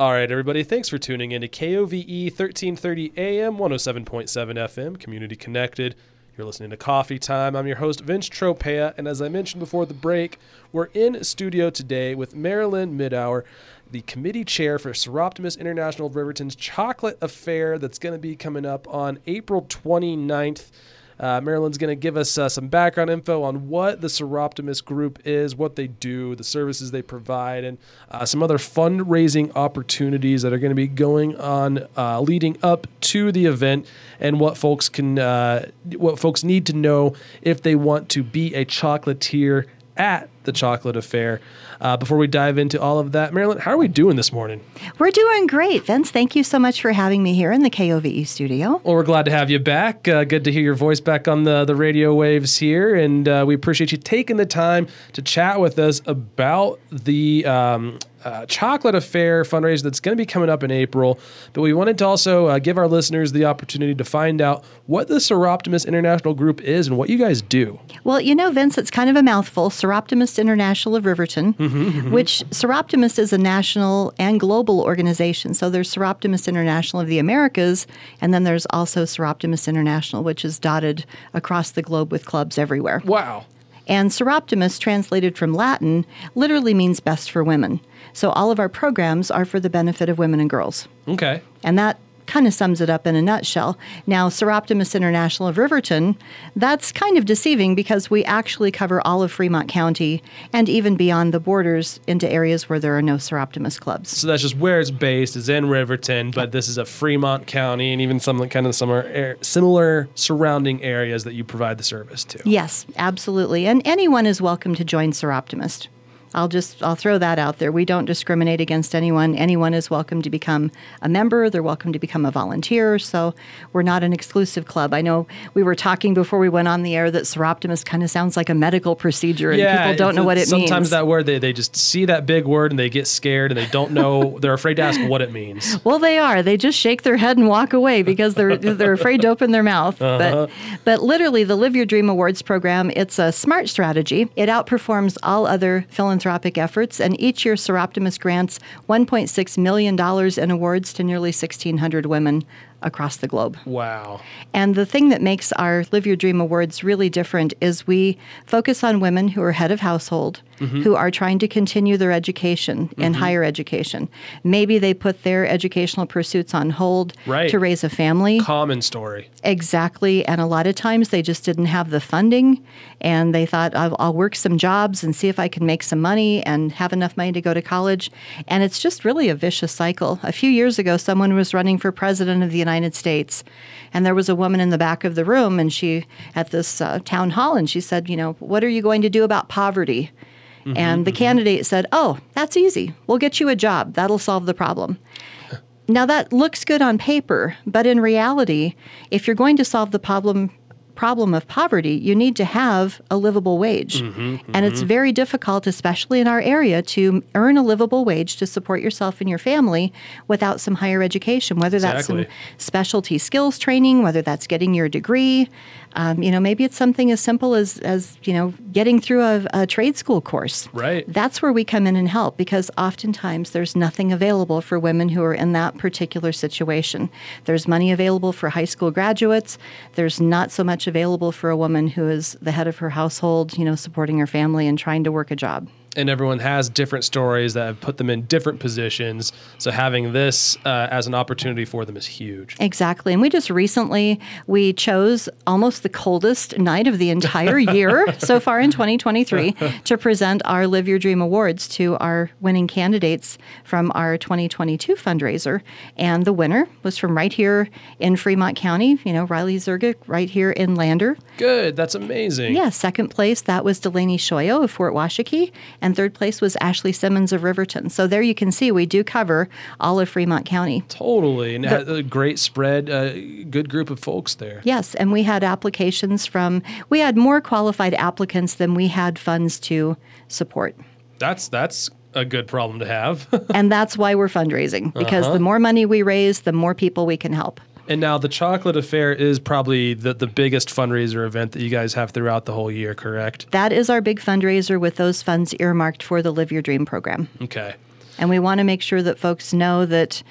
All right, everybody, thanks for tuning in to KOVE 1330 AM, 107.7 FM, Community Connected. You're listening to Coffee Time. I'm your host, Vince Tropea, and as I mentioned before the break, we're in studio today with Maralyne Middour, the committee chair for Soroptimist International Riverton's Chocolate Affair that's going to be coming up on April 29th. Uh, Maralyne's going to give us uh, some background info on what the Soroptimist Group is, what they do, the services they provide, and uh, some other fundraising opportunities that are going to be going on uh, leading up to the event, and what folks can, uh, what folks need to know if they want to be a chocolatier at the Chocolate Affair. Uh, before we dive into all of that, Maralyne, how are we doing this morning? We're doing great, Vince. Thank you so much for having me here in the KOVE studio. Well, we're glad to have you back. Uh, good to hear your voice back on the, the radio waves here. And uh, we appreciate you taking the time to chat with us about the um, uh, chocolate affair fundraiser that's going to be coming up in April. But we wanted to also uh, give our listeners the opportunity to find out what the Soroptimist International Group is and what you guys do. Well, you know, Vince, it's kind of a mouthful. Soroptimist International of Riverton, which Soroptimist is a national and global organization. So there's Soroptimist International of the Americas, and then there's also Soroptimist International, which is dotted across the globe with clubs everywhere. Wow. And Soroptimist, translated from Latin, literally means best for women. So all of our programs are for the benefit of women and girls. Okay. And that kind of sums it up in a nutshell. Now, Soroptimist International of Riverton, that's kind of deceiving because we actually cover all of Fremont County and even beyond the borders into areas where there are no Soroptimist clubs. So that's just where it's based, is in Riverton, but this is a Fremont County and even some kind of similar, er, similar surrounding areas that you provide the service to. Yes, absolutely. And anyone is welcome to join Soroptimist. I'll just I'll throw that out there. We don't discriminate against anyone. Anyone is welcome to become a member. They're welcome to become a volunteer. So we're not an exclusive club. I know we were talking before we went on the air that Soroptimist kind of sounds like a medical procedure, and Yeah, people don't know what it sometimes means. Sometimes that word they, they just see that big word and they get scared and they don't know they're afraid to ask what it means. Well, they are. They just shake their head and walk away because they're they're afraid to open their mouth. Uh-huh. But but literally, the Live Your Dream Awards program it's a smart strategy. It outperforms all other philanthropic efforts, and each year Soroptimist grants 1.6 million dollars in awards to nearly 1,600 women across the globe. Wow. And the thing that makes our Live Your Dream Awards really different is we focus on women who are head of household, Mm-hmm. who are trying to continue their education in higher education. Maybe they put their educational pursuits on hold Right. to raise a family. Common story. Exactly. And a lot of times they just didn't have the funding and they thought, I'll, I'll work some jobs and see if I can make some money and have enough money to go to college. And it's just really a vicious cycle. A few years ago, someone was running for president of the United States and there was a woman in the back of the room and she, at this uh, town hall, and she said, You know, what are you going to do about poverty? Mm-hmm. and the mm-hmm. candidate said, Oh, that's easy. We'll get you a job. That'll solve the problem. Now, that looks good on paper, but in reality, if you're going to solve the problem, problem of poverty, you need to have a livable wage. And it's very difficult, especially in our area, to earn a livable wage to support yourself and your family without some higher education, whether that's some specialty skills training, whether that's getting your degree. Um, you know, maybe it's something as simple as, as you know, getting through a, a trade school course. Right. That's where we come in and help because oftentimes there's nothing available for women who are in that particular situation. There's money available for high school graduates. There's not so much available for a woman who is the head of her household, you know, supporting her family and trying to work a job. And everyone has different stories that have put them in different positions. So having this uh, as an opportunity for them is huge. Exactly. And we just recently we chose almost the coldest night of the entire year so far in 2023 to present our Live Your Dream Awards to our winning candidates from our 2022 fundraiser. And the winner was from right here in Fremont County, you know, Riley Zergic right here in Lander. Good. That's amazing. Yeah, second place, that was Delaney Shoyo of Fort Washakie. And third place was Ashley Simmons of Riverton. So there you can see we do cover all of Fremont County. Totally. And had a great spread, uh, good group of folks there. Yes, and we had applications from, we had more qualified applicants than we had funds to support. That's that's a good problem to have. and that's why we're fundraising, because Uh-huh. the more money we raise, the more people we can help. And now the chocolate affair is probably the, the biggest fundraiser event that you guys have throughout the whole year, correct? That is our big fundraiser with those funds earmarked for the Live Your Dream program. Okay. and we want to make sure that folks know that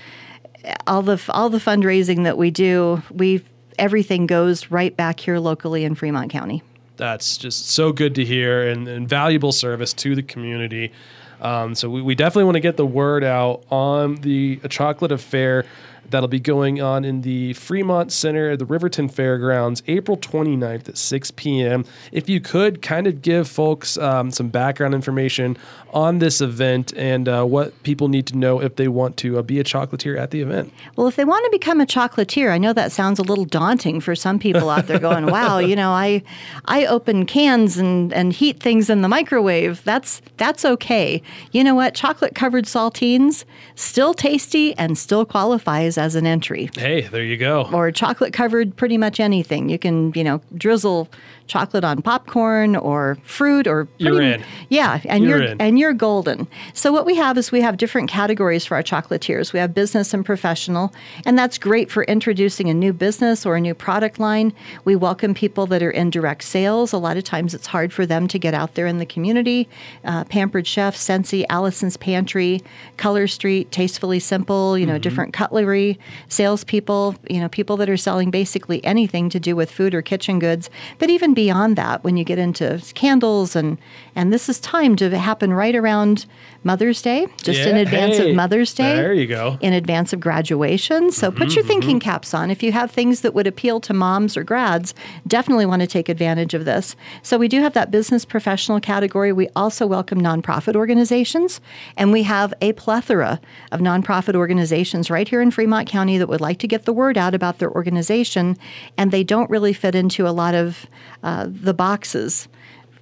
all the all the fundraising that we do, we everything goes right back here locally in Fremont County. That's just so good to hear and, and valuable service to the community. Um, so we, we definitely want to get the word out on the chocolate affair that'll be going on in the Fremont Center at the Riverton Fairgrounds April 29th at 6 p.m. If you could kind of give folks um, some background information on this event and uh, what people need to know if they want to uh, be a chocolatier at the event. Well, if they want to become a chocolatier, I know that sounds a little daunting for some people out there going, wow, you know, I I open cans and, and heat things in the microwave. That's that's okay. You know what? Chocolate covered saltines still tasty and still qualifies as an entry. Hey, there you go. Or chocolate covered pretty much anything. You can, you know, drizzle chocolate on popcorn or fruit or you're in. Yeah, and you're, you're and you're golden. So what we have is we have different categories for our chocolatiers. We have business and professional, and that's great for introducing a new business or a new product line. We welcome people that are in direct sales. A lot of times it's hard for them to get out there in the community. Uh, Pampered Chef, Scentsy, Allison's Pantry, Color Street, Tastefully Simple, you know, mm-hmm. different cutlery, salespeople, you know, people that are selling basically anything to do with food or kitchen goods, but even beyond that when you get into candles and and this is timed to happen right around Mother's Day, just yeah, in advance hey, of Mother's Day. There you go. In advance of graduation. So mm-hmm, put your thinking mm-hmm. caps on. If you have things that would appeal to moms or grads, definitely want to take advantage of this. So we do have that business professional category. We also welcome nonprofit organizations, and we have a plethora of nonprofit organizations right here in Fremont County that would like to get the word out about their organization, and they don't really fit into a lot of uh, the boxes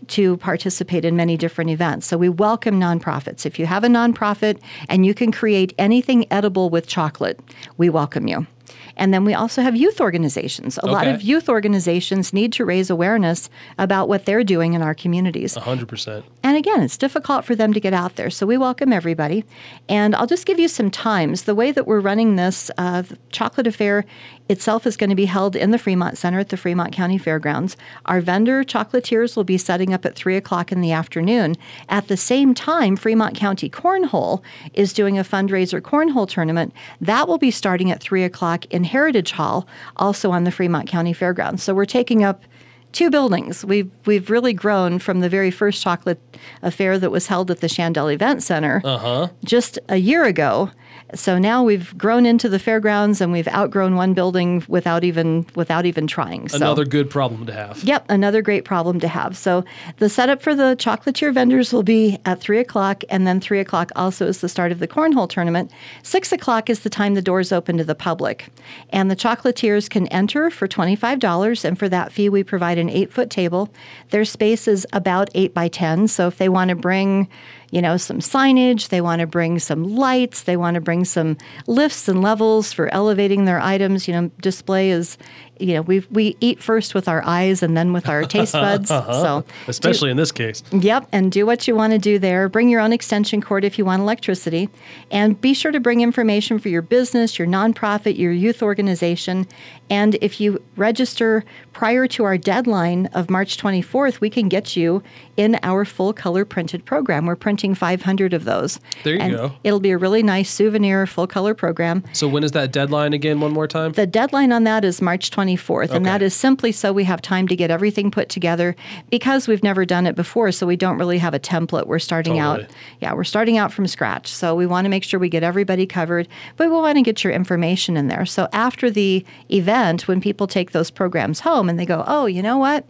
to participate in many different events. So we welcome nonprofits. If you have a nonprofit and you can create anything edible with chocolate, we welcome you. And then we also have youth organizations. A okay. lot of youth organizations need to raise awareness about what they're doing in our communities. 100%. And again, it's difficult for them to get out there. So we welcome everybody. And I'll just give you some times. The way that we're running this uh, Chocolate Affair itself is going to be held in the Fremont Center at the Fremont County Fairgrounds. Our vendor chocolatiers will be setting up at 3 o'clock in the afternoon. At the same time, Fremont County Cornhole is doing a fundraiser cornhole tournament. That will be starting at 3 o'clock in Heritage Hall, also on the Fremont County Fairgrounds. So we're taking up two buildings. We've we've really grown from the very first chocolate affair that was held at the Chandel Event Center uh-huh. just a year ago so now we've grown into the fairgrounds and we've outgrown one building without even without even trying. So, another good problem to have. Yep, another great problem to have. So the setup for the chocolatier vendors will be at three o'clock, and then three o'clock also is the start of the cornhole tournament. Six o'clock is the time the doors open to the public, and the chocolatiers can enter for twenty five dollars, and for that fee we provide an eight foot table. Their space is about eight by ten, so if they want to bring you know, some signage, they want to bring some lights, they want to bring some lifts and levels for elevating their items. You know, display is you know, we we eat first with our eyes and then with our taste buds. Uh-huh. so especially do, in this case. Yep, and do what you want to do there. Bring your own extension cord if you want electricity, and be sure to bring information for your business, your nonprofit, your youth organization, and if you register prior to our deadline of March 24th, we can get you in our full color printed program. We're printing 500 of those. There you and go. It'll be a really nice souvenir full color program. So when is that deadline again? One more time. The deadline on that is March 24th. 24th. Okay. And that is simply so we have time to get everything put together because we've never done it before. So we don't really have a template. We're starting totally. out, yeah, we're starting out from scratch. So we want to make sure we get everybody covered, but we want to get your information in there. So after the event, when people take those programs home and they go, oh, you know what?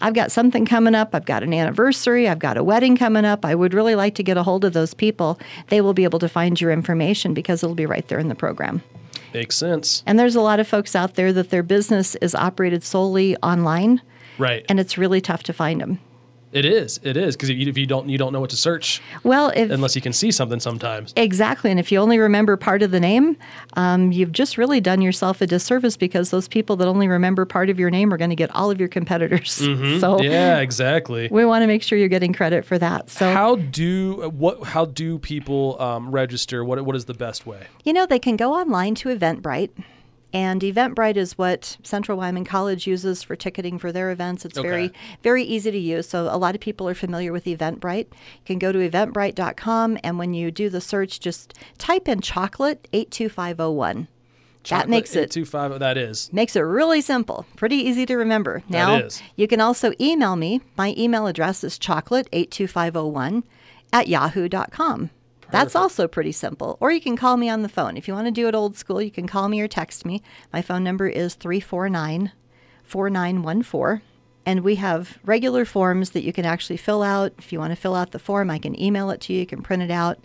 I've got something coming up. I've got an anniversary. I've got a wedding coming up. I would really like to get a hold of those people. They will be able to find your information because it'll be right there in the program. Makes sense. And there's a lot of folks out there that their business is operated solely online. Right. And it's really tough to find them. It is. It is because if you don't, you don't know what to search. Well, if, unless you can see something sometimes. Exactly, and if you only remember part of the name, um, you've just really done yourself a disservice because those people that only remember part of your name are going to get all of your competitors. Mm-hmm. So yeah, exactly. We want to make sure you're getting credit for that. So how do what? How do people um, register? What What is the best way? You know, they can go online to Eventbrite And Eventbrite is what Central Wyoming College uses for ticketing for their events. It's Okay. very, very easy to use. So a lot of people are familiar with Eventbrite. You can go to eventbrite.com, and when you do the search, just type in chocolate 82501. that makes it two five. Oh, that is. Makes it really simple, pretty easy to remember. Now, is. you can also email me. My email address is chocolate82501 at yahoo.com. That's also pretty simple. Or you can call me on the phone. If you want to do it old school, you can call me or text me. My phone number is 349 4914. And we have regular forms that you can actually fill out. If you want to fill out the form, I can email it to you. You can print it out,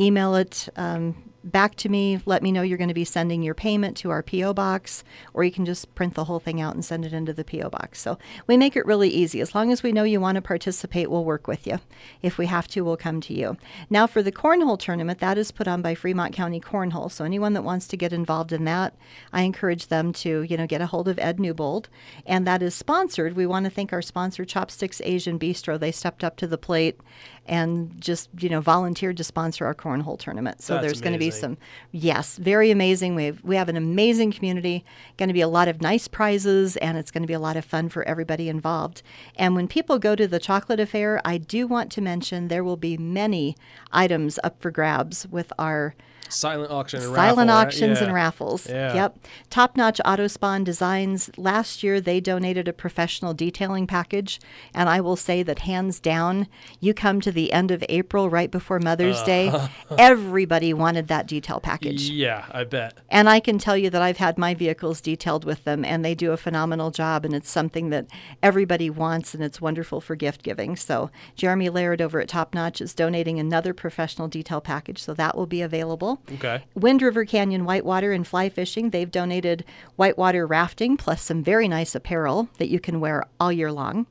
email it um, back to me. Let me know you're going to be sending your payment to our P.O. box, or you can just print the whole thing out and send it into the P.O. box. So we make it really easy. As long as we know you want to participate, we'll work with you. If we have to, we'll come to you. Now, for the cornhole tournament, that is put on by Fremont County Cornhole. So anyone that wants to get involved in that, I encourage them to, you know, get a hold of Ed Newbold. And that is sponsored. We want to thank our sponsor, Chopsticks Asian Bistro. They stepped up to the plate and just, you know, volunteered to sponsor our cornhole tournament. So That's there's going to be some, yes, very amazing. We have, we have an amazing community, going to be a lot of nice prizes, and it's going to be a lot of fun for everybody involved. And when people go to the chocolate affair, I do want to mention there will be many items up for grabs with our Silent auction and silent raffle, right? auctions and raffles. Yeah. Yep. Top notch Autospawn Designs. Last year, they donated a professional detailing package. And I will say that hands down, you come to the end of April, right before Mother's Day, uh. everybody wanted that detail package. Yeah, I bet. And I can tell you that I've had my vehicles detailed with them, and they do a phenomenal job. And it's something that everybody wants, and it's wonderful for gift giving. So, Jeremy Laird over at Top Notch is donating another professional detail package, so that will be available. Okay. Wind River Canyon Whitewater and Fly Fishing, they've donated whitewater rafting plus some very nice apparel that you can wear all year long.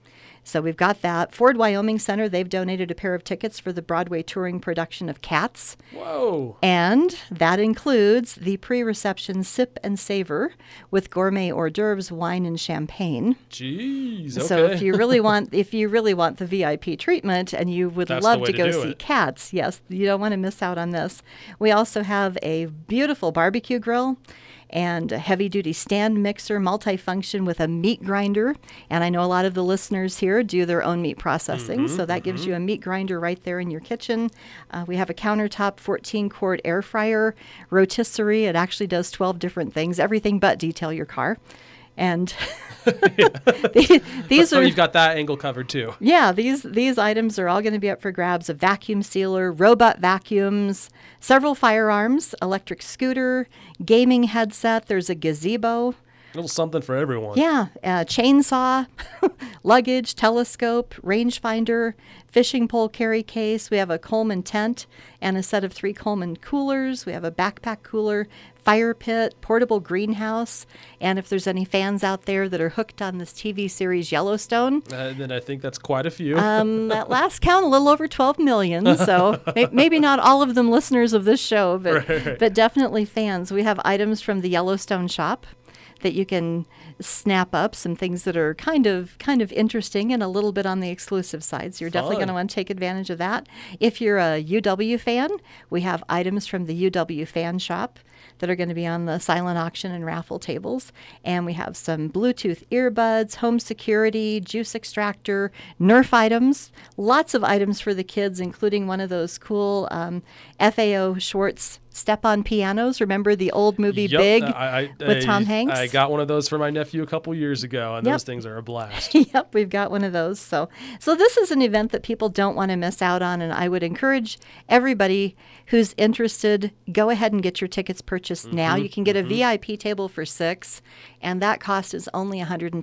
So we've got that. Ford Wyoming Center, they've donated a pair of tickets for the Broadway touring production of Cats. Whoa. And that includes the pre reception sip and savor with gourmet hors d'oeuvres, wine, and champagne. Jeez. Okay. So if you really want if you really want the VIP treatment and you would That's love to go see it. cats, yes, you don't want to miss out on this. We also have a beautiful barbecue grill and a heavy duty stand mixer multifunction with a meat grinder. And I know a lot of the listeners here do their own meat processing, Mm-hmm, so that gives you a meat grinder right there in your kitchen. Uh, we have a countertop 14 quart air fryer, rotisserie. It actually does 12 different things, everything but detail your car. And the- these so are you've got that angle covered too. yeah, these these items are all going to be up for grabs. A vacuum sealer, robot vacuums, several firearms, electric scooter, gaming headset. There's a gazebo. Little something for everyone. Yeah, a chainsaw, luggage, telescope, rangefinder, fishing pole carry case. We have a Coleman tent and a set of three Coleman coolers. We have a backpack cooler, fire pit, portable greenhouse. And if there's any fans out there that are hooked on this TV series Yellowstone, Uh, then I think that's quite a few. um, at last count, a little over 12 million. So may- maybe not all of them listeners of this show, but, Right. but definitely fans. We have items from the Yellowstone shop that you can snap up some things that are kind of kind of interesting and a little bit on the exclusive side. So you're definitely going to want to take advantage of that. If you're a UW fan, we have items from the UW fan shop that are going to be on the silent auction and raffle tables. And we have some Bluetooth earbuds, home security, juice extractor, Nerf items, lots of items for the kids, including one of those cool um, FAO Schwarz step on pianos. Remember the old movie Yup, Big I, I, with Tom Hanks? I got one of those for my nephew a couple years ago, and Yep. those things are a blast. yep, we've got one of those. So, so this is an event that people don't want to miss out on, and I would encourage everybody who's interested go ahead and get your tickets purchased mm-hmm, now. You can get a mm-hmm. VIP table for six, and that cost is only one hundred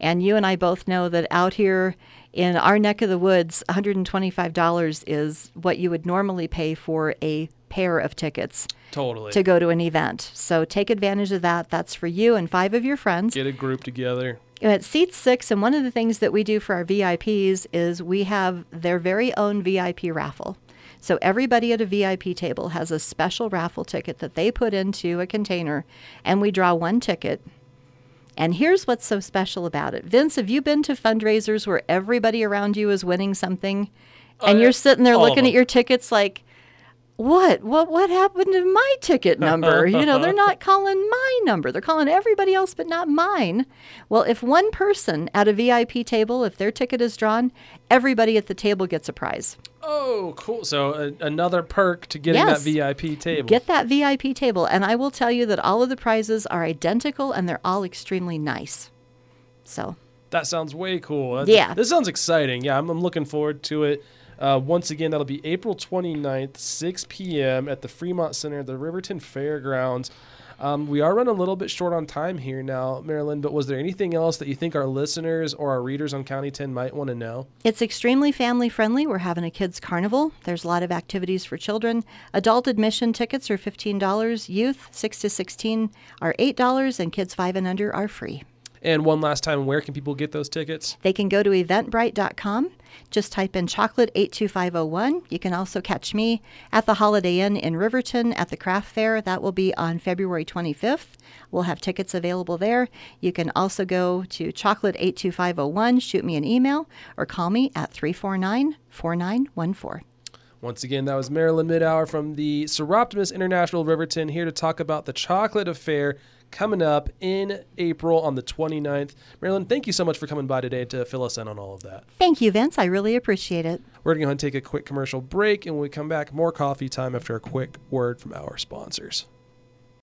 and twenty-five dollars. And you and I both know that out here in our neck of the woods, one hundred and twenty-five dollars is what you would normally pay for a pair of tickets totally. to go to an event. So take advantage of that. That's for you and five of your friends Get a group together. at seat six, and one of the things that we do for our VIPs is we have their very own VIP raffle. So everybody at a VIP table has a special raffle ticket that they put into a container, and we draw one ticket. And here's what's so special about it. Vince, have you been to fundraisers where everybody around you is winning something? And Uh, you're sitting there looking at your tickets like, what what what happened to my ticket number you know they're not calling my number they're calling everybody else but not mine well if one person at a vip table if their ticket is drawn everybody at the table gets a prize Oh, cool. So a, another perk to getting Yes. that VIP table. get that vip table and i will tell you that all of the prizes are identical and they're all extremely nice so That sounds way cool. Yeah. This sounds exciting. Yeah, I'm, I'm looking forward to it. Uh, once again, that'll be April 29th, 6 p.m. at the Fremont Center, the Riverton Fairgrounds. Um, we are running a little bit short on time here now, Maralyne, but was there anything else that you think our listeners or our readers on County 10 might want to know? It's extremely family friendly. We're having a kids' carnival. There's a lot of activities for children. Adult admission tickets are $15. Youth, 6 to 16, are $8, and kids 5 and under are free. And one last time, where can people get those tickets? They can go to eventbrite.com. Just type in chocolate 82501. You can also catch me at the Holiday Inn in Riverton at the craft fair. That will be on February 25th. We'll have tickets available there. You can also go to chocolate 82501, shoot me an email, or call me at 349 4914. Once again, that was Maralyne Middour from the Soroptimist International Riverton here to talk about the Chocolate Affair coming up in April on the 29th. Maralyne, thank you so much for coming by today to fill us in on all of that. Thank you, Vince. I really appreciate it. We're going to go ahead and take a quick commercial break, and when we come back, more coffee time after a quick word from our sponsors.